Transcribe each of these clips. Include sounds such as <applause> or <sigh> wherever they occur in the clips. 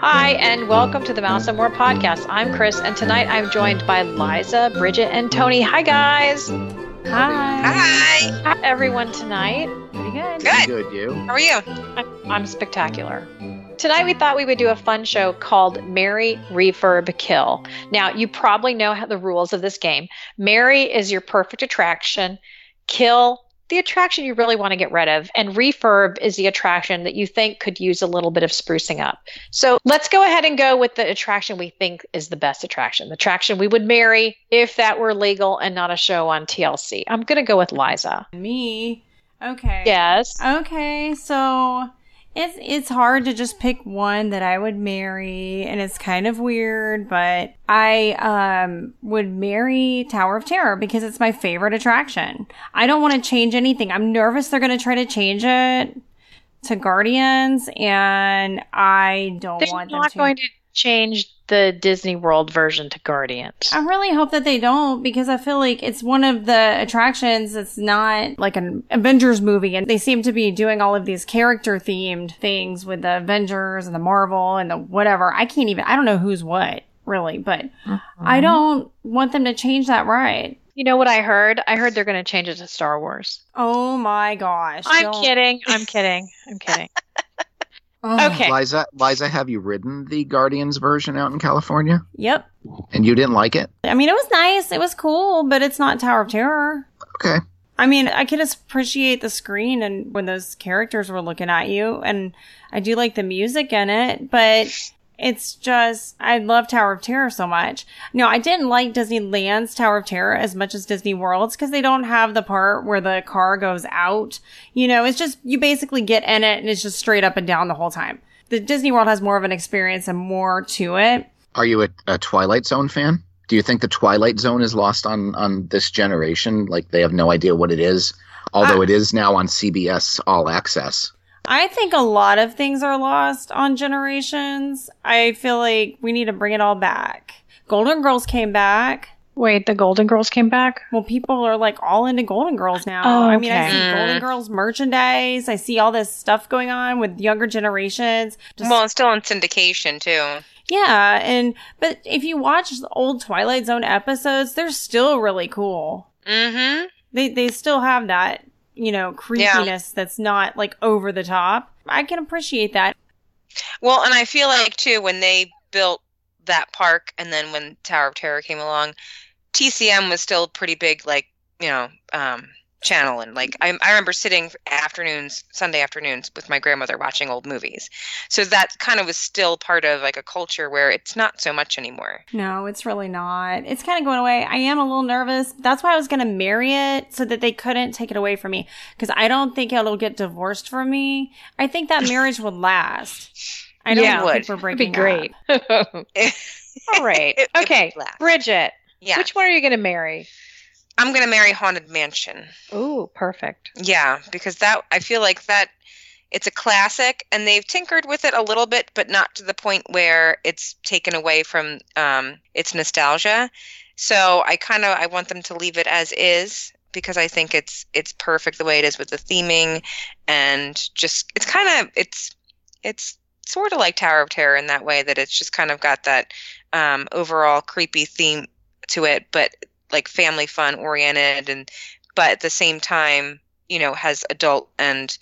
Hi, and welcome to the Mouse and More podcast. I'm Chris, and tonight I'm joined by Liza, Bridget, and Tony. Hi, guys. Hi. Hi. Hi, everyone, tonight. Pretty good. Good. Good, you. How are you? I'm, I'm spectacular. Tonight, we thought we would do a fun show called Marry Refurb, Kill. Now, you probably know how the rules of this game. Marry is your perfect attraction, kill the attraction you really want to get rid of, and refurb is the attraction that you think could use a little bit of sprucing up. So let's go ahead and go with the attraction we think is the best attraction, the attraction we would marry if that were legal and not a show on TLC. I'm going to go with Liza. Me. Okay. Yes. Okay, so it's it's hard to just pick one that I would marry, and it's kind of weird, but I um would marry Tower of Terror because it's my favorite attraction. I don't want to change anything. I'm nervous they're gonna try to change it to Guardians, and I don't They're want them not to. going to change the Disney World version to Guardians. I really hope that they don't because I feel like it's one of the attractions that's not like an Avengers movie and they seem to be doing all of these character themed things with the Avengers and the Marvel and the whatever. I can't even, I don't know who's what really, but I mm-hmm. don't want them to change that ride. You know what I heard? I heard they're going to change it to Star Wars. Oh my gosh. I'm don't- kidding. I'm kidding. I'm kidding. <laughs> Ugh. Okay. Liza, Liza, have you ridden the Guardians version out in California? Yep. And you didn't like it? I mean, it was nice. It was cool, but it's not Tower of Terror. Okay. I mean, I could appreciate the screen and when those characters were looking at you, and I do like the music in it, but it's just, I love Tower of Terror so much. No, I didn't like Disneyland's Tower of Terror as much as Disney World's because they don't have the part where the car goes out. You know, it's just, you basically get in it and it's just straight up and down the whole time. The Disney World has more of an experience and more to it. Are you a, a Twilight Zone fan? Do you think the Twilight Zone is lost on on this generation? Like they have no idea what it is, although I- it is now on CBS All Access. I think a lot of things are lost on generations. I feel like we need to bring it all back. Golden Girls came back. Wait, the Golden Girls came back? Well, people are like all into Golden Girls now. Oh, I mean, I see Mm. Golden Girls merchandise. I see all this stuff going on with younger generations. Just, well, it's still in syndication too. yeah, and but if you watch the old Twilight Zone episodes, they're still really cool. Mm-hmm. They they still have that you know creepiness that's not like over the top. I can appreciate that. Well, and I feel like too when they built that park, and then when Tower of Terror came along, TCM was still pretty big, like you know, um, channel, and like I, I remember sitting afternoons, Sunday afternoons, with my grandmother watching old movies. So that kind of was still part of like a culture where it's not so much anymore. No, it's really not. It's kind of going away. I am a little nervous. That's why I was going to marry it so that they couldn't take it away from me because I don't think it'll get divorced from me. I think that marriage would last. I don't Yeah, think it we're That'd breaking be great. <laughs> <laughs> All right. It- it Okay. would. Bridget, Yeah, which one are you going to marry? I'm gonna marry Haunted Mansion. Ooh, perfect. Yeah, because that I feel like that it's a classic and they've tinkered with it a little bit, but not to the point where it's taken away from um, its nostalgia. So I kind of I want them to leave it as is because I think it's it's perfect the way it is with the theming and just it's kind of it's it's sort of like Tower of Terror in that way that it's just kind of got that um, overall creepy theme to it, but like family fun oriented and but at the same time you know has adult and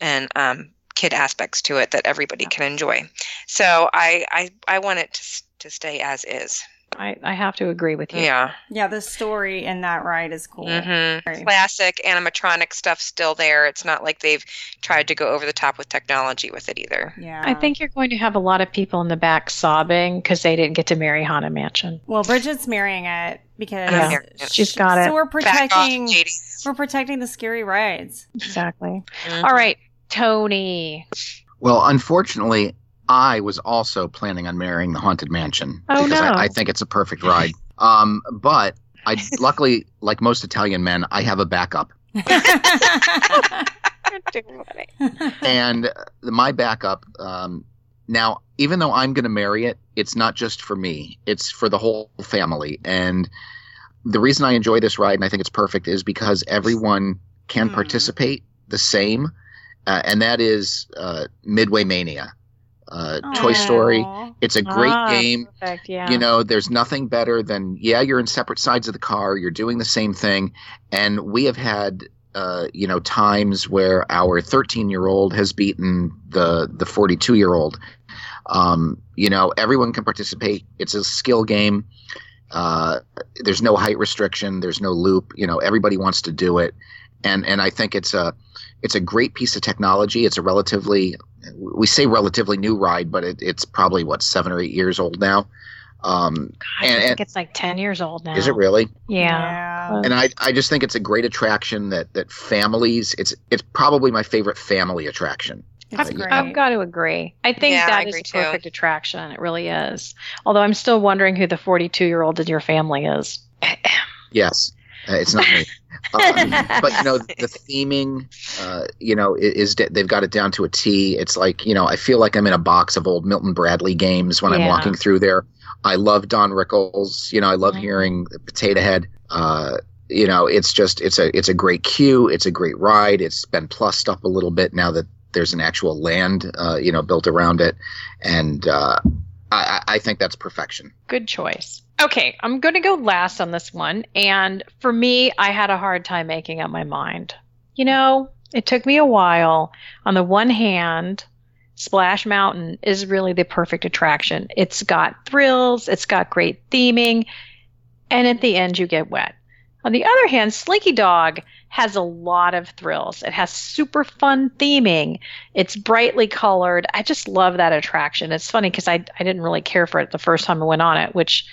and um kid aspects to it that everybody can enjoy. So i i i want it to, to stay as is I, I have to agree with you. yeah Yeah, the story in that ride is cool. hmm classic animatronic stuff still there it's not like they've tried to go over the top with technology with it either Yeah. I think you're going to have a lot of people in the back sobbing because they didn't get to marry Haunted Mansion. Well, Bridget's marrying it because I'm marrying it. She's got it. So we're Back off, protecting we're protecting the scary rides. Exactly. Mhm. All right, Tony. Well, unfortunately, I was also planning on marrying the Haunted Mansion Oh, because no. I, I think it's a perfect ride. Um, but I <laughs> luckily, like most Italian men, I have a backup, <laughs> <laughs> and my backup. Um, now, even though I'm going to marry it, it's not just for me; it's for the whole family. And the reason I enjoy this ride and I think it's perfect is because everyone can Hmm. participate the same. uh, and that is uh, Midway Mania. Uh, Toy Story. It's a great Ah, game. Perfect. Yeah. You know, there's nothing better than yeah, you're in separate sides of the car, you're doing the same thing, and we have had uh, you know times where our 13 year old has beaten the the 42 year old. Um, you know, everyone can participate. It's a skill game. Uh, there's no height restriction. There's no loop. You know, everybody wants to do it, and and I think it's a it's a great piece of technology. It's a relatively we say relatively new ride, but it, it's probably what seven or eight years old now. Um, I and- think it's like 10 years old now. is it really? Yeah. And I, I just think it's a great attraction that that families. It's it's probably my favorite family attraction. It's I've- great. I've got to agree. I think Yeah, that I is agree a too. perfect attraction. It really is. Although I'm still wondering who the 42 year old in your family is. Yes, uh, it's not me. <laughs> Um, <laughs> but you know the theming, uh, you know, is they've got it down to a T. It's like you know I feel like I'm in a box of old Milton Bradley games when I'm walking through there. I love Don Rickles. You know, I love hearing Potato Head. Uh, you know, it's just it's a it's a great queue. It's a great ride. It's been plussed up a little bit now that there's an actual land, uh, you know, built around it, and uh, I I think that's perfection. Good choice. Okay, I'm going to go last on this one. And for me, I had a hard time making up my mind. You know, it took me a while. On the one hand, Splash Mountain is really the perfect attraction. It's got thrills, it's got great theming, and at the end, you get wet. On the other hand, Slinky Dog has a lot of thrills. It has super fun theming. It's brightly colored. I just love that attraction. It's funny because I, I didn't really care for it the first time I went on it, which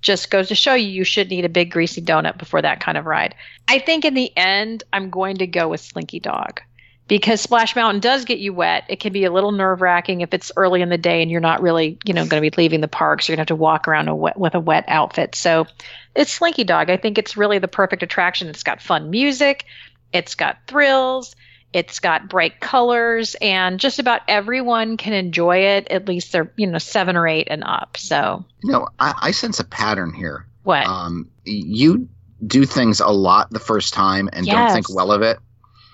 just goes to show you you should need a big greasy donut before that kind of ride. I think in the end, I'm going to go with Slinky Dog because Splash Mountain does get you wet. It can be a little nerve wracking if it's early in the day and you're not really, you know, going to be leaving the park. So you're going to have to walk around a wet, with a wet outfit. So it's Slinky Dog. I think it's really the perfect attraction. It's got fun music, it's got thrills, it's got bright colors, and just about everyone can enjoy it. At least they're, you know, seven or eight and up. So You know, I, I sense a pattern here. what? Um, you do things a lot the first time and don't think well of it.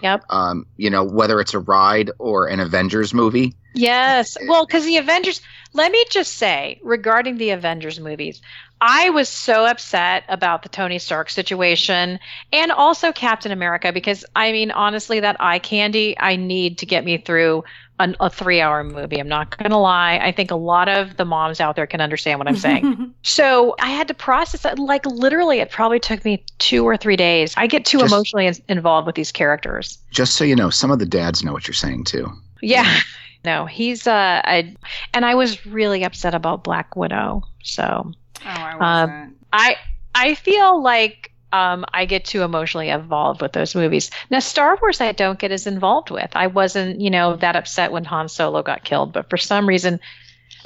Yep. Um, you know, whether it's a ride or an Avengers movie. Yes. Well, because the Avengers, let me just say regarding the Avengers movies, I was so upset about the Tony Stark situation and also Captain America because, I mean, honestly, that eye candy, I need to get me through an, a three hour movie. I'm not going to lie. I think a lot of the moms out there can understand what I'm saying. <laughs> So I had to process that. Like literally, it probably took me two or three days. I get too Just- emotionally in- involved with these characters. Just so you know, some of the dads know what you're saying too. Yeah. <laughs> No, he's uh, I, and I was really upset about Black Widow. So Oh, I wasn't. I I feel like um, I get too emotionally involved with those movies. Now, Star Wars, I don't get as involved with. I wasn't, you know, that upset when Han Solo got killed, but for some reason,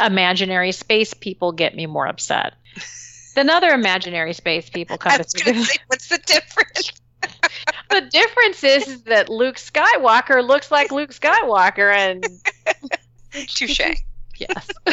imaginary space people get me more upset. <laughs> Than other imaginary space people come I to was to say, what's the difference? <laughs> the difference is, is that Luke Skywalker looks like Luke Skywalker, and <laughs> Touche. Yes, <laughs>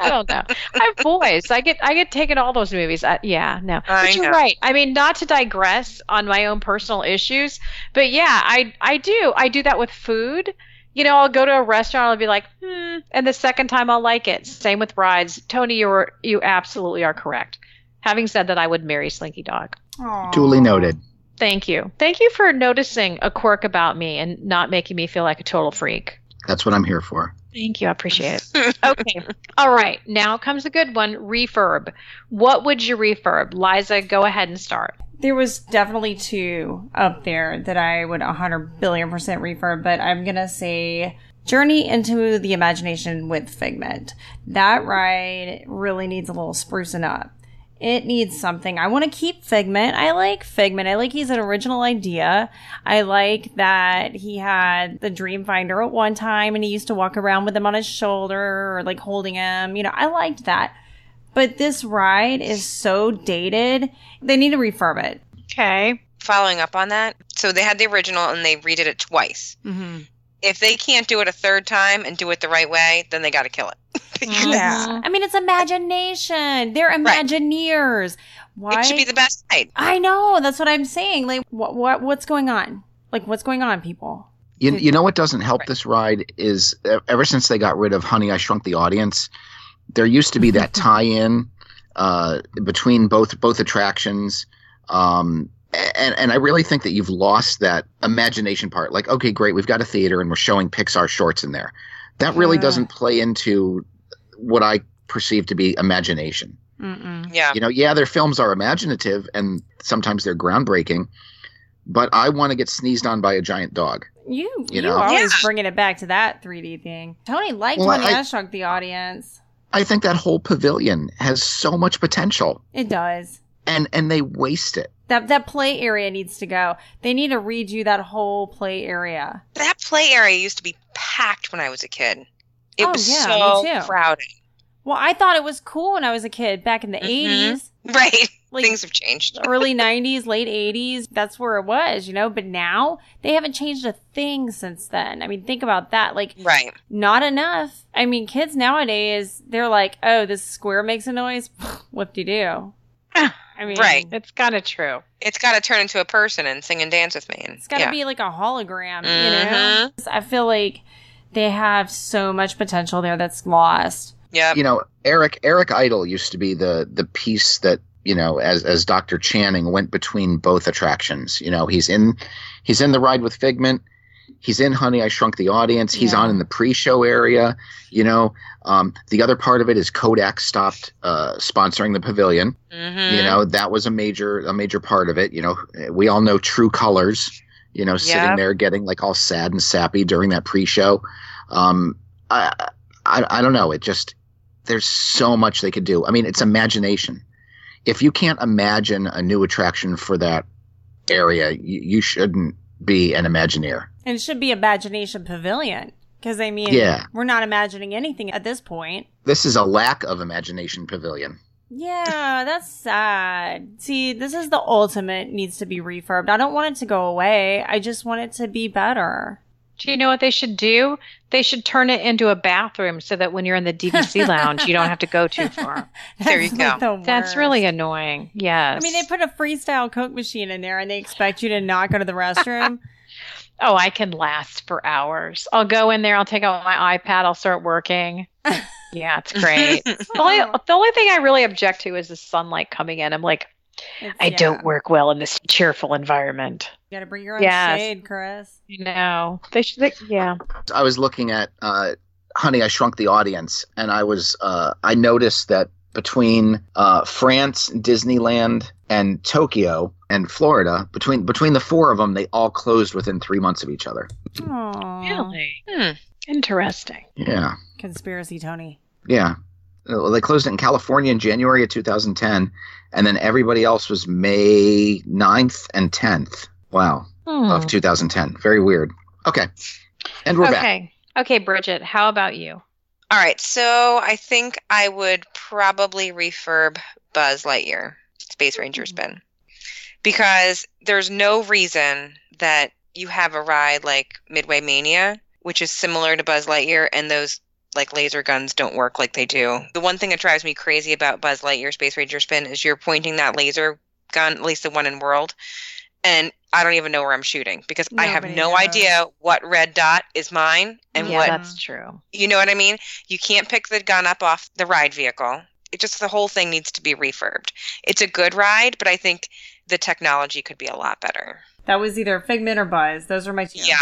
I don't know. I have boys. I get I get taken all those movies. I, yeah, no, I but you're know. right. I mean, not to digress on my own personal issues, but yeah, I I do I do that with food. You know, I'll go to a restaurant. I'll be like, hmm, and the second time I'll like it. Same with rides. Tony, you're you absolutely are correct. Having said that, I would marry Slinky Dog. Aw. Duly noted. Thank you. Thank you for noticing a quirk about me and not making me feel like a total freak. That's what I'm here for. Thank you. I appreciate it. <laughs> Okay. All right. Now comes a good one refurb. What would you refurb? Liza, go ahead and start. There was definitely two up there that I would 100 billion percent refurb, but I'm gonna say Journey into the Imagination with Figment. That ride really needs a little sprucing up. It needs something. I want to keep Figment. I like Figment. I like he's an original idea. I like that he had the Dreamfinder at one time and he used to walk around with him on his shoulder or like holding him. You know, I liked that. But this ride is so dated. They need to refurb it. Okay. Following up on that, so they had the original and they redid it twice. Mm-hmm. If they can't do it a third time and do it the right way, then they got to kill it. <laughs> Yeah. I mean, it's imagination. They're Imagineers. Why? It should be the best ride. I know. That's what I'm saying. Like, what, what, what's going on? Like, what's going on, people? You, you know what doesn't help this ride is ever since they got rid of Honey I Shrunk the Audience, there used to be that <laughs> tie-in uh, between both both attractions. Um, and and I really think that you've lost that imagination part. Like, okay, great, we've got a theater and we're showing Pixar shorts in there. That really Yeah. doesn't play into what I perceive to be imagination. Mm-mm. Yeah. You know, yeah, their films are imaginative and sometimes they're groundbreaking, but I want to get sneezed on by a giant dog. You You you, know? always Yeah. bringing it back to that 3D thing. Tony liked Well, when I- I shrunk the audience. I think that whole pavilion has so much potential, It does. And and they waste it. That that play area needs to go. They need to redo that whole play area. That play area used to be packed when I was a kid. It Oh, was yeah, so me too. crowded. Well, I thought it was cool when I was a kid back in the Mhm. 80s, <laughs> Right. like Things have changed. early 90s, late 80s. That's where it was, you know. But now they haven't changed a thing since then. I mean, think about that. Like, Right. not enough. I mean, kids nowadays, they're like, oh, this square makes a noise. What do you do? I mean, Right. It's kind of true. It's got to turn into a person and sing and dance with me. And, It's got to yeah. be like a hologram, you know? Mhm. I feel like they have so much potential there that's lost. Yeah. You know, Eric Eric Idle used to be the the piece that you know, as as Dr. Channing went between both attractions. You know, he's in he's in the ride with Figment. He's in Honey I Shrunk the Audience. He's Yeah. on in the pre-show area. You know, um, the other part of it is Kodak stopped uh, sponsoring the pavilion. Mhm. You know, that was a major a major part of it. You know, we all know True Colors. You know, sitting Yep. there getting like all sad and sappy during that pre-show. Um, I, I I don't know. It just there's so much they could do. I mean, it's imagination. If you can't imagine a new attraction for that area, you, you shouldn't be an Imagineer. And it should be Imagination Pavilion. Because, I mean, Yeah. we're not imagining anything at this point. This is a lack of imagination pavilion. Yeah, that's sad. See, this is the ultimate needs to be refurbed. I don't want it to go away. I just want it to be better. Do you know what they should do? They should turn it into a bathroom so that when you're in the DVC <laughs> lounge, you don't have to go too far. There you go. like, the That's really annoying. Yes. I mean, they put a freestyle Coke machine in there and they expect you to not go to the restroom. <laughs> oh, I can last for hours. I'll go in there, I'll take out my iPad, I'll start working. <laughs> Yeah, it's great. the, only, the only thing I really object to is the sunlight coming in. I'm like, It's- I yeah. don't work well in this cheerful environment. You gotta bring your own Yes. shade, Chris. You know, they should. They, yeah. I was looking at uh, Honey, I Shrunk the Audience, and I was uh, I noticed that between uh, France, Disneyland, and Tokyo and Florida, between between the four of them, they all closed within three months of each other. Aww. Really Hmm. interesting. Yeah, Conspiracy, Tony. yeah. Uh, They closed it in California in January of 2010, and then everybody else was May 9th and 10th. Wow, Hmm. of 2010. Very weird. Okay, and we're back. Okay. Okay, Bridget. How about you? All right. So I think I would probably refurb Buzz Lightyear Space Ranger spin because there's no reason that you have a ride like Midway Mania, which is similar to Buzz Lightyear, and those like laser guns don't work like they do. The one thing that drives me crazy about Buzz Lightyear Space Ranger spin is you're pointing that laser gun, at least the one in World, and I don't even know where I'm shooting because I have no knows. idea what red dot is mine and yeah, what that's true. you know what I mean? You can't pick the gun up off the ride vehicle. It just the whole thing needs to be refurbed. It's a good ride, but I think the technology could be a lot better. That was either Figment or Buzz. Those are my two. Yeah.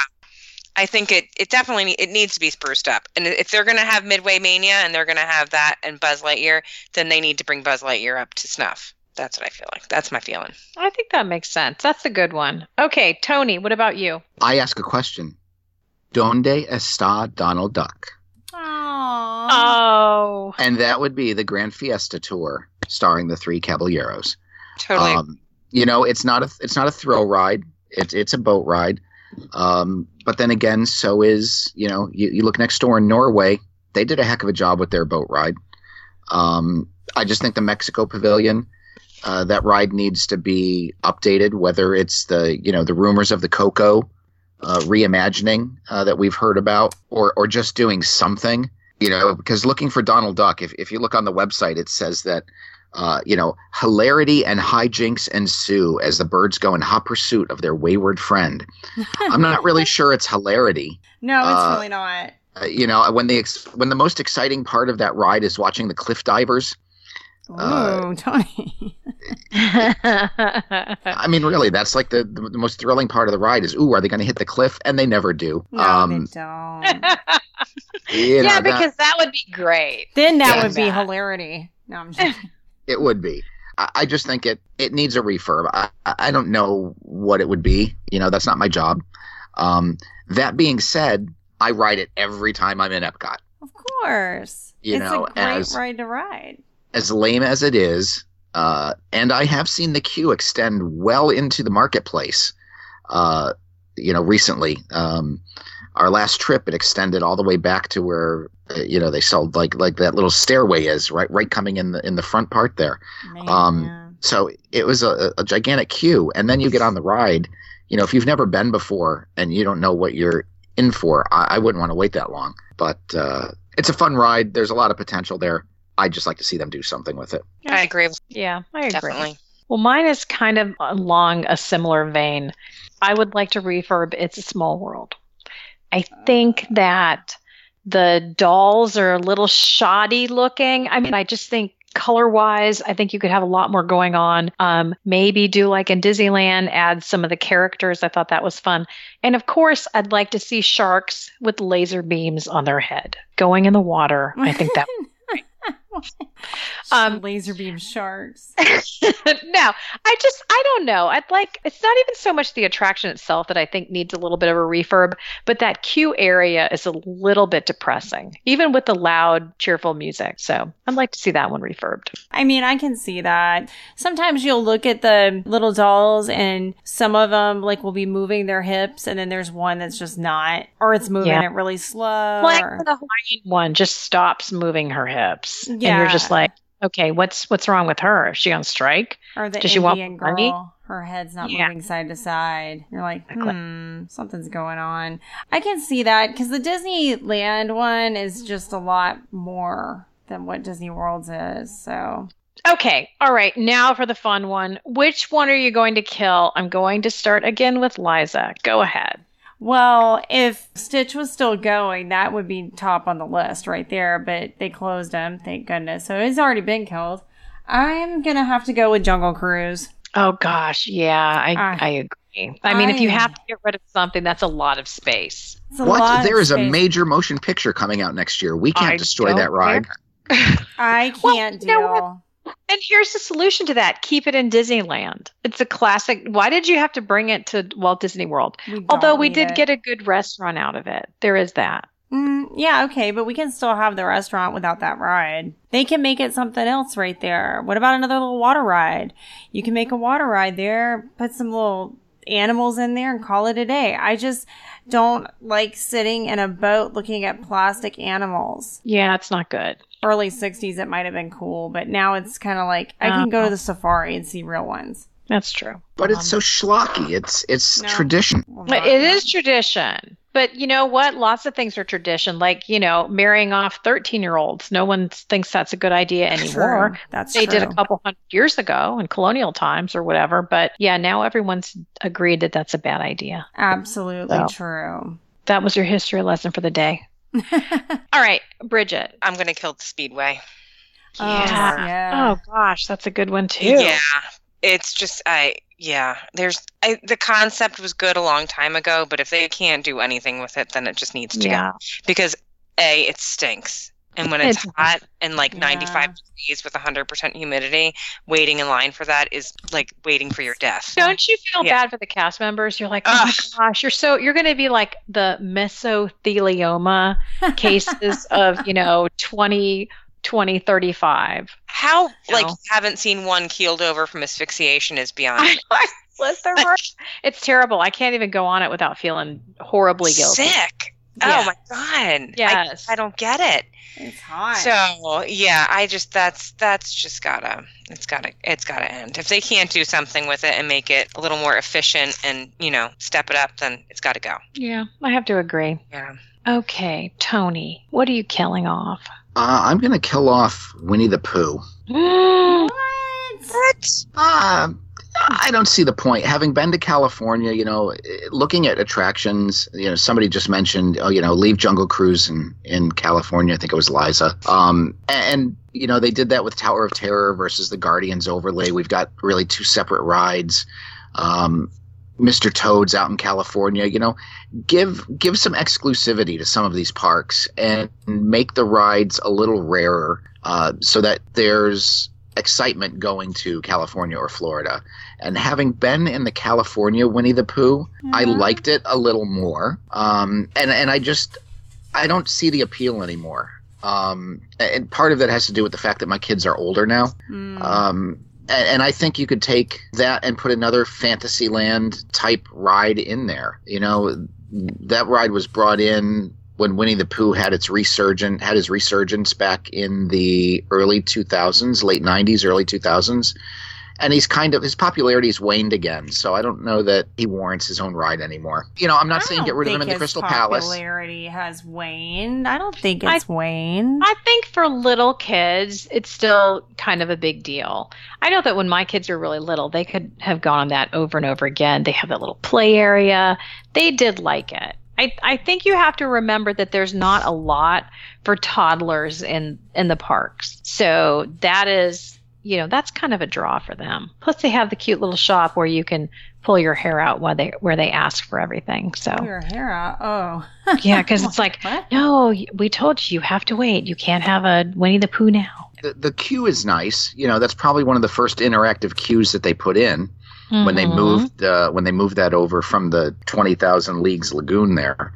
I think it it definitely it needs to be spruced up. And if they're going to have Midway Mania and they're going to have that and Buzz Lightyear, then they need to bring Buzz Lightyear up to snuff. That's what I feel like. That's my feeling. I think that makes sense. That's a good one. Okay, Tony, what about you? I ask a question. Donde está Donald Duck? Aww. Oh, And that would be the Grand Fiesta Tour starring the three Caballeros. Totally. Um, you know, it's not a it's not a thrill ride. It's it's a boat ride. Um, but then again, so is you know you, you look next door in Norway. They did a heck of a job with their boat ride. Um, I just think the Mexico Pavilion. Uh, that ride needs to be updated. Whether it's the you know the rumors of the Coco uh, reimagining uh, that we've heard about, or or just doing something. You know, because looking for Donald Duck, if if you look on the website, it says that Uh, you know, hilarity and hijinks ensue as the birds go in hot pursuit of their wayward friend. <laughs> I'm not really sure it's hilarity. No, it's Uh, really not. Uh, you know, when the ex- when the most exciting part of that ride is watching the cliff divers. Oh, uh, Tony. <laughs> I mean, really, that's like the, the, the most thrilling part of the ride is, ooh, are they going to hit the cliff? And they never do. No, um, they don't. <laughs> you know, yeah, that- because that would be great. then that Yeah. would be That. hilarity. No, I'm just It would be. I, I just think it it needs a refurb. I, I don't know what it would be. You know, that's not my job. Um, that being said, I ride it every time I'm in Epcot. Of course. You it's know, a great as- ride to ride. As lame as it is, uh, and I have seen the queue extend well into the marketplace. Uh, you know, recently, um, our last trip, it extended all the way back to where uh, you know they sold like like that little stairway is right right coming in the in the front part there. Um, So it was a, a gigantic queue, and then you get on the ride. You know, if you've never been before and you don't know what you're in for, I, I wouldn't want to wait that long. But uh, it's a fun ride. There's a lot of potential there. I'd just like to see them do something with it. I agree. Yeah, I agree. Definitely. Well, mine is kind of along a similar vein. I would like to refurb It's a Small World. I think that the dolls are a little shoddy looking. I mean, I just think color wise, I think you could have a lot more going on. Um, maybe do like in Disneyland, add some of the characters. I thought that was fun. And of course, I'd like to see sharks with laser beams on their head going in the water. I think that. <laughs> Um, <laughs> laser beam sharks. <laughs> no, I just I don't know. I'd like it's not even so much the attraction itself that I think needs a little bit of a refurb, but that queue area is a little bit depressing, even with the loud, cheerful music. So I'd like to see that one refurbed. I mean, I can see that. Sometimes you'll look at the little dolls and some of them like will be moving their hips and then there's one that's just not or it's moving Yeah. it really slow. Like or- the Hawaiian one just stops moving her hips, and Yeah. you're just like, okay, what's what's wrong with her? Is she on strike? Or the Does she want Indian money? girl, her head's not Yeah. moving side to side. You're like, hmm, something's going on. I can see that because the Disneyland one is just a lot more than what Disney World's is. So Okay, all right. Now for the fun one. Which one are you going to kill? I'm going to start again with Liza. Go ahead. Well, if Stitch was still going, that would be top on the list right there, but they closed him, thank goodness. So he's already been killed. I'm gonna have to go with Jungle Cruise. Oh gosh, yeah, I I- I agree. I mean, if you have to get rid of something, that's a lot of space. A what? lot of There is a major motion picture coming out next year. We can't I destroy that ride. <laughs> I can't you know deal. And here's the solution to that: keep it in Disneyland. It's a classic. Why did you have to bring it to Walt Disney World? We Although we did it. get a good restaurant out of it. There is that. Mm, yeah, okay, but we can still have the restaurant without that ride. They can make it something else right there. What about another little water ride? You can make a water ride there, put some little animals in there and call it a day. I just don't like sitting in a boat looking at plastic animals. Yeah, it's not good. Early 60s, it might have been cool, but now it's kind of like I can go to uh-huh. the safari and see real ones. That's true. But it's so um, schlocky. It's it's No. tradition. Well, But not- it is tradition. But you know what? Lots of things are tradition. Like you know, marrying off thirteen-year-olds. No one thinks that's a good idea anymore. True. That's they did a couple hundred years ago in colonial times or whatever. But yeah, now everyone's agreed that that's a bad idea. Absolutely So. true. That was your history lesson for the day. <laughs> All right, Bridget. I'm gonna kill the Speedway. Oh, Yeah. yeah. Oh gosh, that's a good one too. Yeah, it's just I yeah. There's I, the concept was good a long time ago, but if they can't do anything with it, then it just needs to Yeah. go because a it stinks, and when it's It hot and like Yeah. 95 degrees with 100% humidity, waiting in line for that is like waiting for your death. Don't you feel Yeah. bad for the cast members? You're like, oh my gosh, you're so you're going to be like the mesothelioma <laughs> cases of you know 20, 20, 35. How like you haven't seen one keeled over from asphyxiation is beyond I me. know. Was there? It's terrible. I can't even go on it without feeling horribly guilty. sick. Yeah. Oh my god. Yes. I, I don't get it. It's hot. So yeah, I just that's that's just gotta it's gotta it's gotta end. If they can't do something with it and make it a little more efficient and you know step it up, then it's got to go. Yeah, I have to agree. Yeah. Okay, Tony, what are you killing off? Uh, I'm going to kill off Winnie the Pooh. <gasps> what? What? Um, I don't see the point. Having been to California, you know, looking at attractions, you know, somebody just mentioned, oh, you know, leave Jungle Cruise in, in California. I think it was Liza. Um, and, you know, they did that with Tower of Terror versus the Guardians overlay. We've got really two separate rides. Um, Mr. Toad's out in California, you know, give give some exclusivity to some of these parks and make the rides a little rarer, uh, so that there's excitement going to California or Florida. And having been in the California Winnie the Pooh, I Mhm. liked it a little more. Um, and and I just I don't see the appeal anymore. Um, and part of that has to do with the fact that my kids are older now. Mm. Um, and, I think you could take that and put another Fantasyland type ride in there. You know, that ride was brought in when Winnie the Pooh had its resurgent had his resurgence back in the early 2000s, late 90s, early 2000s. And he's kind of his popularity has waned again, so I don't know that he warrants his own ride anymore. You know, I'm not I saying get rid of him in the Crystal Palace. Popularity has waned. I don't think I- it's waned. I think for little kids, it's still kind of a big deal. I know that when my kids were really little, they could have gone on that over and over again. They have that little play area. They did like it. I, I think you have to remember that there's not a lot for toddlers in, in the parks. So that is, you know, that's kind of a draw for them. Plus they have the cute little shop where you can pull your hair out while they, where they ask for everything. So Pull your hair out. Oh. yeah, cause <laughs> it's like, What? no, we told you you have to wait. You can't have a Winnie the Pooh now. The, the queue is nice. You know, that's probably one of the first interactive queues that they put in. when they Mhm. moved uh, when they moved that over from the twenty thousand leagues lagoon there.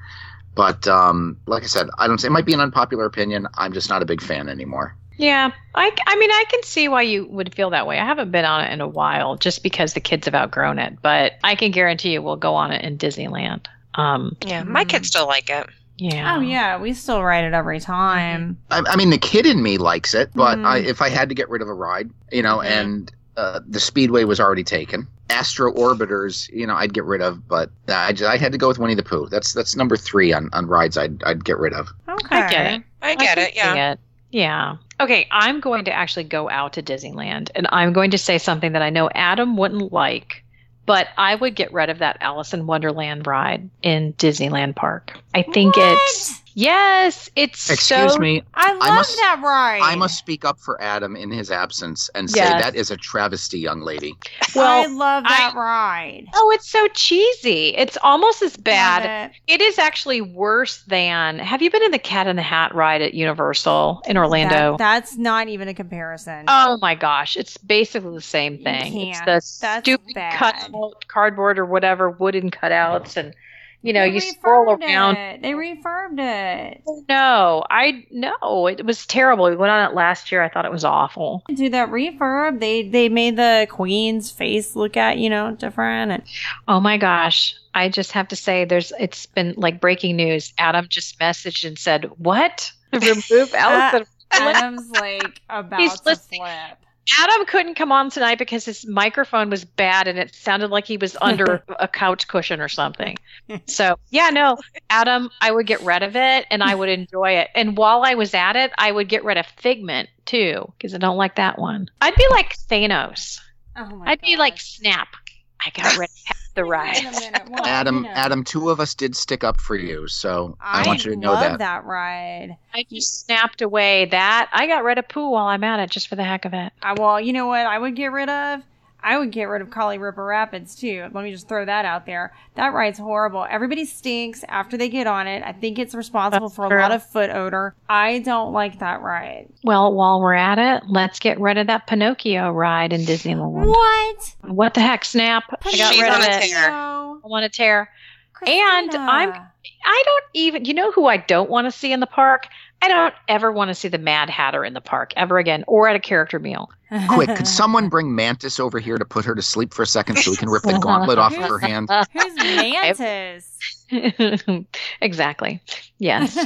But um, like I said, I don't say it might be an unpopular opinion. I'm just not a big fan anymore. Yeah, I, I mean, I can see why you would feel that way. I haven't been on it in a while just because the kids have outgrown it, but I can guarantee you we'll go on it in Disneyland. Um, Yeah, my Mm. kids still like it. yeah. Oh yeah, we still ride it every time. I, I mean, the kid in me likes it, but Mhm. I, if I had to get rid of a ride, you know, Mhm. and uh, the Speedway was already taken. Astro Orbiters, you know, I'd get rid of, but I, just, I had to go with Winnie the Pooh. That's that's number three on, on rides I'd I'd get rid of. Okay. I get it. I get can it. Yeah. it. Yeah. Okay, I'm going to actually go out to Disneyland and I'm going to say something that I know Adam wouldn't like, but I would get rid of that Alice in Wonderland ride in Disneyland Park. I think What? it's yes, it's Excuse so me, I love must- that ride. I must speak up for Adam in his absence and say Yes. that is a travesty, young lady. well I love that ride. Oh, it's so cheesy. It's almost as bad. It. It is actually worse than. Have you been in the Cat in the Hat ride at Universal in Orlando? That- that's not even a comparison. oh my gosh, it's basically the same thing. It's can't. the That's stupid bad. cutout cardboard or whatever wooden cutouts, and you know They you scroll around. It. They refurbed it. Oh, no, I no, it was terrible. We went on it last year. I thought it was awful. Do that refurb. They they made the queen's face look at you know different. And Oh my gosh. I just have to say there's it's been like breaking news. Adam just messaged and said, "What? <laughs> Remove Allison Adam's like <laughs> about He's to listening. flip. Adam couldn't come on tonight because his microphone was bad and it sounded like he was <laughs> under a couch cushion or something. So, yeah, no, Adam, I would get rid of it and I would <laughs> enjoy it. And while I was at it, I would get rid of Figment too because I don't like that one. I'd be like Thanos. Oh my I'd be like. Snap. I got rid of <laughs> the ride. well, Adam, you know, Adam, two of us did stick up for you, so I, I, want you to know love that. ride. I just snapped away that. I got rid of Pooh while I'm at it just for the heck of it. I, well, you know what I would get rid of? I would get rid of Kali River Rapids too. Let me just throw that out there. That ride's horrible. Everybody stinks after they get on it. I think it's responsible That's for a lot of foot odor. I don't like that ride. Well, while we're at it, let's get rid of that Pinocchio ride in Disneyland. What? What the heck, Snap? I got She's rid on of a it. tear. I want to tear. Christina. And I'm- I don't even, you know who I don't want to see in the park? I don't ever want to see the Mad Hatter in the park ever again or at a character meal. Quick, could <laughs> someone bring Mantis over here to put her to sleep for a second so we can rip the <laughs> gauntlet off of her hand? Who's <laughs> Mantis? exactly. Yes.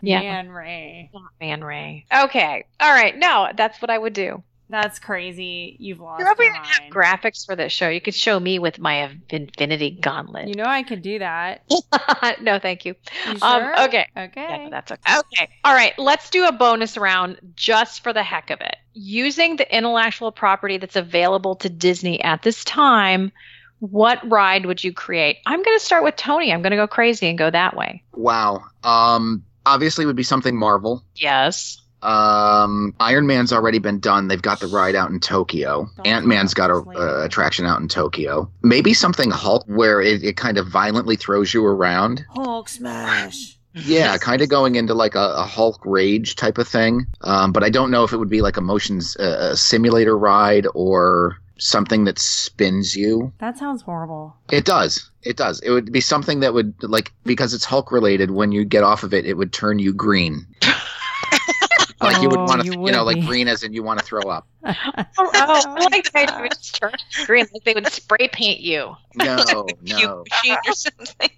Yeah. Man Ray. Man Ray. Okay. All right. No, that's what I would do. That's crazy. You've lost You're probably your gonna have graphics for this show. You could show me with my Infinity Gauntlet. You know I could do that. <laughs> no, thank you. You Um, sure? okay. Okay. Yeah, no, that's okay. Okay. All right. Let's do a bonus round just for the heck of it. Using the intellectual property that's available to Disney at this time, what ride would you create? I'm going to start with Tony. I'm going to go crazy and go that way. Wow. Um, obviously, it would be something Marvel. Yes. Um, Iron Man's already been done. They've got the ride out in Tokyo. Ant Man's got a uh, attraction out in Tokyo. Maybe something Hulk where it, it kind of violently throws you around. Hulk smash. Yeah, kind of going into like a, a Hulk rage type of thing. Um, but I don't know if it would be like a motions uh, simulator ride or something that spins you. That sounds horrible. It does. It does. It would be something that would like because it's Hulk related. When you get off of it, it would turn you green. Like you would Oh, want to, you you, would know, like be. green as in you want to throw up. <laughs> Oh, I like the idea you <laughs> would turn green. Like they would spray paint you. No, <laughs> Puke no. machine or something.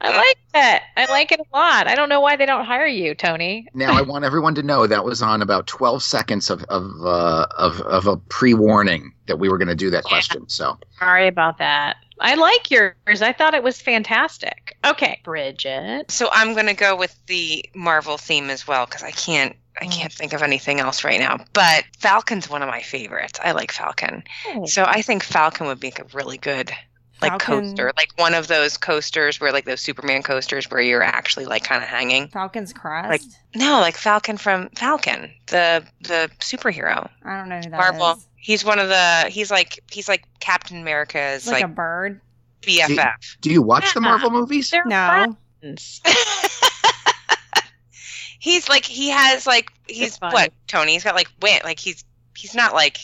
I like that. I like it a lot. I don't know why they don't hire you, Tony. Now I want everyone to know that was on about 12 seconds of of uh, of, of a pre-warning that we were going to do that question. So Sorry about that. I like yours. I thought it was fantastic. Okay, Bridget. So I'm gonna go with the Marvel theme as well because I can't I mm. can't think of anything else right now. But Falcon's one of my favorites. I like Falcon. Oh. So I think Falcon would make a really good like Falcon- coaster, like one of those coasters where like those Superman coasters where you're actually like kind of hanging. Falcon's Crest. Like- No, like Falcon from Falcon, the the superhero. I don't know who that Marvel. is. He's one of the. He's like he's like Captain America's It's like, like, a bird. BFF. do you watch the Marvel movies? They're No. friends. <laughs> he's like he has like he's what Tony. He's got like wing. Like he's he's not like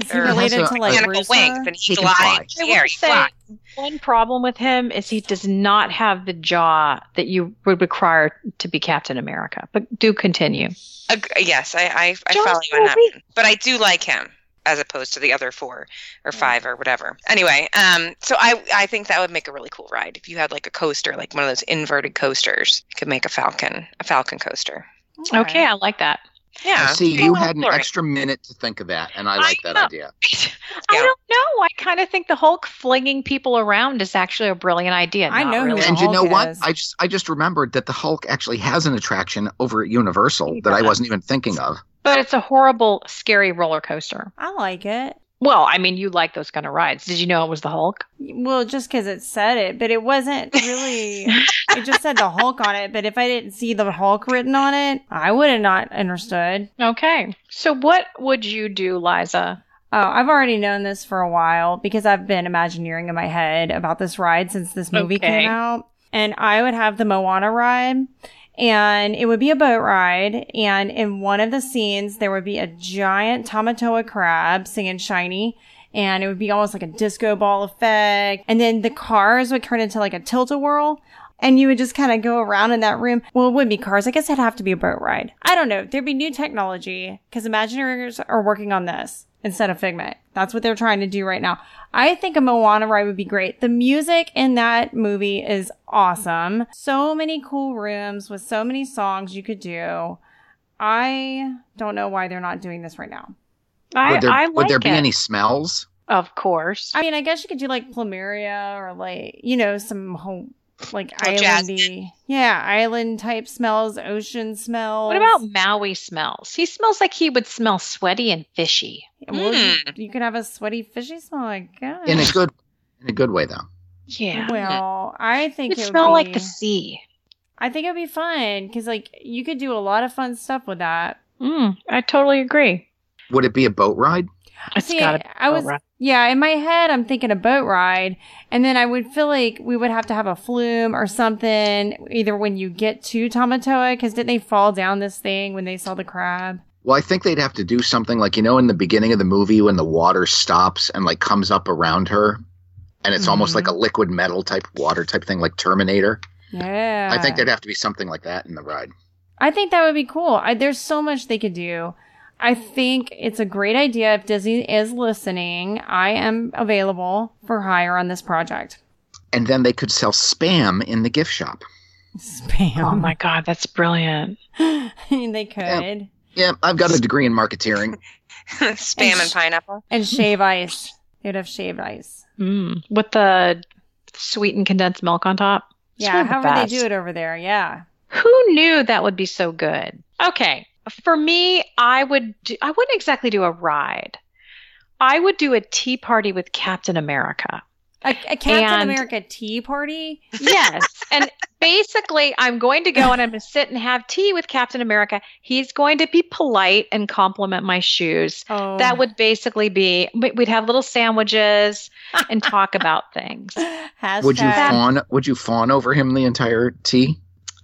Is he er, related to like mechanical Rusa? wings, and he, He can flies. fly. I Yeah, will he say flies. one problem with him is he does not have the jaw that you would require to be Captain America. But do continue. Ag- yes, I I, I follow you on that. But I do like him as opposed to the other four or five or whatever. Anyway, um, so I I think that would make a really cool ride if you had like a coaster, like one of those inverted coasters. You could make a Falcon, a Falcon coaster. Okay, I like that. Yeah. I see you had an blurry. extra minute to think of that, and I I like that know. idea. <laughs> I don't know. I kind of think the Hulk flinging people around is actually a brilliant idea. I know really. the And you know Hulk what? is. I just I just remembered that the Hulk actually has an attraction over at Universal that I wasn't even thinking of. But it's a horrible, scary roller coaster. I like it. Well, I mean, you like those kind of rides. Did you know it was the Hulk? Well, just because it said it, but it wasn't really. <laughs> it just said the Hulk on it. But if I didn't see the Hulk written on it, I would have not understood. Okay. So, what would you do, Liza? Oh, I've already known this for a while because I've been imagineering in my head about this ride since this movie Okay. came out. And I would have the Moana ride and it would be a boat ride. And in one of the scenes, there would be a giant Tamatoa crab singing shiny. And it would be almost like a disco ball effect. And then the cars would turn into like a tilt-a-whirl. And you would just kind of go around in that room. Well, it would be cars. I guess it'd have to be a boat ride. I don't know. There'd be new technology because Imagineers are working on this instead of Figment. That's what they're trying to do right now. I think a Moana ride would be great. The music in that movie is awesome. So many cool rooms with so many songs you could do. I don't know why they're not doing this right now. I, would there, I like would there be it. any smells? Of course. I mean, I guess you could do like Plumeria or like, you know, some whole like Oh, jasmine. islandy. Yeah, island type smells, ocean smells. what about Maui smells? He smells like he would smell sweaty and fishy. Well, you, Mm. you could have a sweaty fishy smell, I guess. In a good in a good way though. Yeah. Well, I think It it would would smell like the sea. I think it'd be fun because like you could do a lot of fun stuff with that. Mm, I totally agree. Would it be a boat ride? It's See, got I was yeah in my head I'm thinking a boat ride, and then I would feel like we would have to have a flume or something either when you get to Tamatoa because didn't they fall down this thing when they saw the crab? Well, I think they'd have to do something like you know in the beginning of the movie when the water stops and like comes up around her, and it's almost Mhm. like a liquid metal type water type thing like Terminator. Yeah, I think there'd have to be something like that in the ride. I think that would be cool. I, there's so much they could do. I think it's a great idea. If Disney is listening, I am available for hire on this project. And then they could sell spam in the gift shop. Spam. Oh my god, that's brilliant. <laughs> they could. Yeah, I've got a degree in marketeering. <laughs> Spam and pineapple. And shave ice. They'd have shaved ice. Mm, with the sweetened condensed milk on top. Yeah, one of the however they do it over there. Yeah. Who knew that would be so good? Okay, for me, I would. Do, I wouldn't exactly do a ride. I would do a tea party with Captain America. A, a Captain And- America tea party. Yes, and basically, I'm going to go and I'm going to sit and have tea with Captain America. He's going to be polite and compliment my shoes. Oh, That would basically be. we- We'd have little sandwiches and talk about things. <laughs> Hashtag. Would you fawn? Would you fawn over him the entire tea?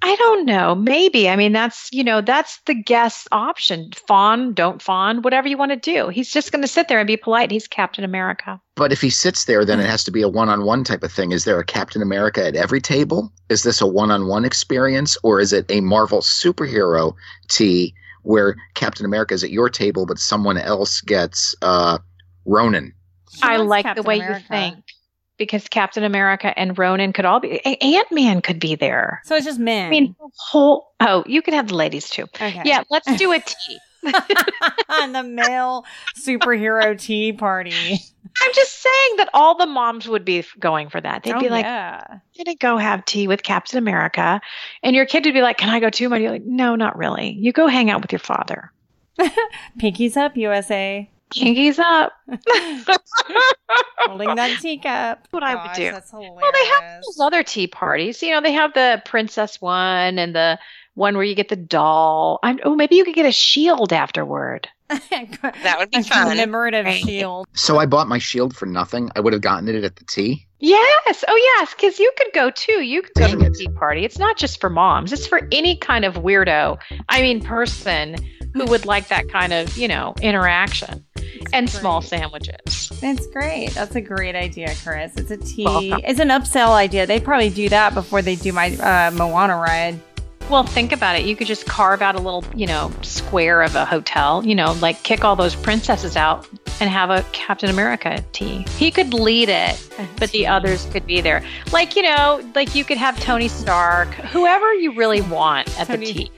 I don't know. Maybe. I mean, that's, you know, that's the guest option. Fawn, don't fawn, whatever you want to do. He's just going to sit there and be polite. He's Captain America. But if he sits there, then it has to be a one-on-one type of thing. Is there a Captain America at every table? Is this a one-on-one experience, or is it a Marvel superhero tea where Captain America is at your table, but someone else gets uh, Ronan? She I like Captain the way America. you think because Captain America and Ronan could all be, Ant Man could be there. So it's just men. I mean, whole, oh, you could have the ladies too. okay. Yeah, let's do a <laughs> tea. on <laughs> the male superhero tea party. I'm just saying that all the moms would be going for that. They'd oh, be like, yeah. I'm gonna go have tea with Captain America. And your kid would be like, Can I go too? And you're like, No, not really. You go hang out with your father. <laughs> Pinkies up, USA. Kinkies up. Holding that teacup. what I would do. That's hilarious. Well, they have those other tea parties. You know, they have the princess one and the one where you get the doll. I'm, oh, maybe you could get a shield afterward. <laughs> That would be a fun. commemorative Right. shield. So I bought my shield for nothing. I would have gotten it at the tea. Yes. Oh, yes. Because you could go too. You could go Dang to the tea party. It's not just for moms. It's for any kind of weirdo. I mean, person who would like that kind of, you know, interaction and small sandwiches. That's great. That's a great idea, Chris. It's a tea. Welcome. It's an upsell idea. They probably do that before they do my uh, Moana ride. Well, think about it. You could just carve out a little, you know, square of a hotel, you know, like kick all those princesses out and have a Captain America tea. He could lead it, but the others could be there. Like, you know, like you could have Tony Stark, whoever you really want at Tony- the tea.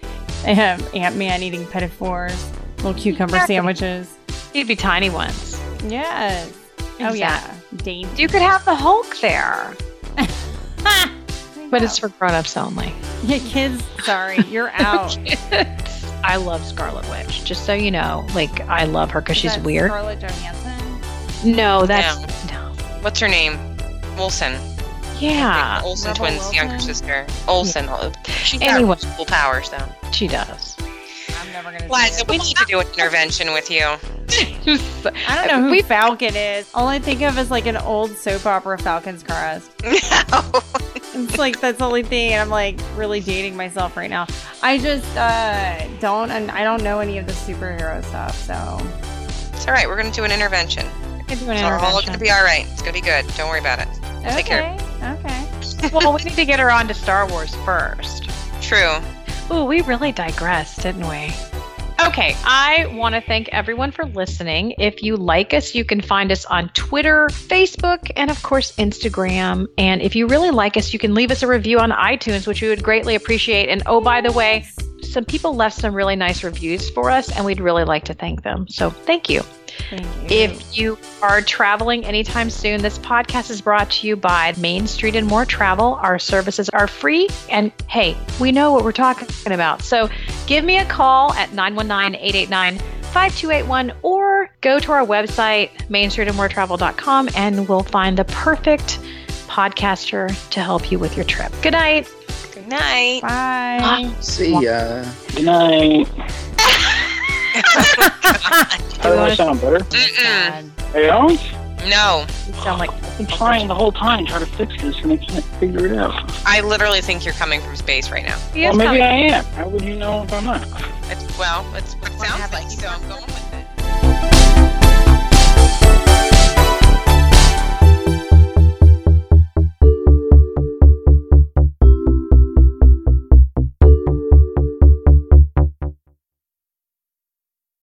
They have Ant Man eating petit little cucumber Exactly. sandwiches. You'd be tiny ones. Yes. Oh yeah, dainty. You could have the Hulk there, <laughs> but it's for grown-ups only. yeah, kids. Sorry, you're out. <laughs> I love Scarlet Witch. Just so you know, like I love her because she's that weird. Scarlett Johansson. No, that's no. What's her name? Olsen. Yeah, Olsen Rebel twins, Wilson? younger sister. Olsen. She Anyway. has cool powers though. she does. I'm never gonna. Liza, see we need to do an intervention with you. <laughs> I don't know who We- Falcon is. All I think of is like an old soap opera, Falcon's Crest. <laughs> No. It's like that's the only thing, and I'm like really dating myself right now. I just uh, don't, and I don't know any of the superhero stuff. So It's all right. We're going to do an intervention. Could do an It's all gonna be all right. It's going to be good. Don't worry about it. Okay, take care. okay. <laughs> well, we need to get her on to Star Wars first. True. Ooh, we really digressed, didn't we? Okay, I want to thank everyone for listening. If you like us, you can find us on Twitter, Facebook, and of course, Instagram. And if you really like us, you can leave us a review on iTunes, which we would greatly appreciate. And oh, by the way, some people left some really nice reviews for us, and we'd really like to thank them. So thank you. Thank you. If you are traveling anytime soon, this podcast is brought to you by Main Street and More Travel. Our services are free. And hey, we know what we're talking about. So give me a call at 919 889 5281 or go to our website, mainstreetandmoretravel.com, and we'll find the perfect podcaster to help you with your trip. Good night. Good night. Bye. <gasps> See ya. Good night. <laughs> How do I sound better? Mm-mm. Sad. Hey, Alex? No. You sound like I've been trying the whole time trying to fix this and I can't figure it out. I literally think you're coming from space right now. He Well, is maybe coming. I am. How would you know if I'm not? It's, well, it's what it sounds like, so I'm going with it.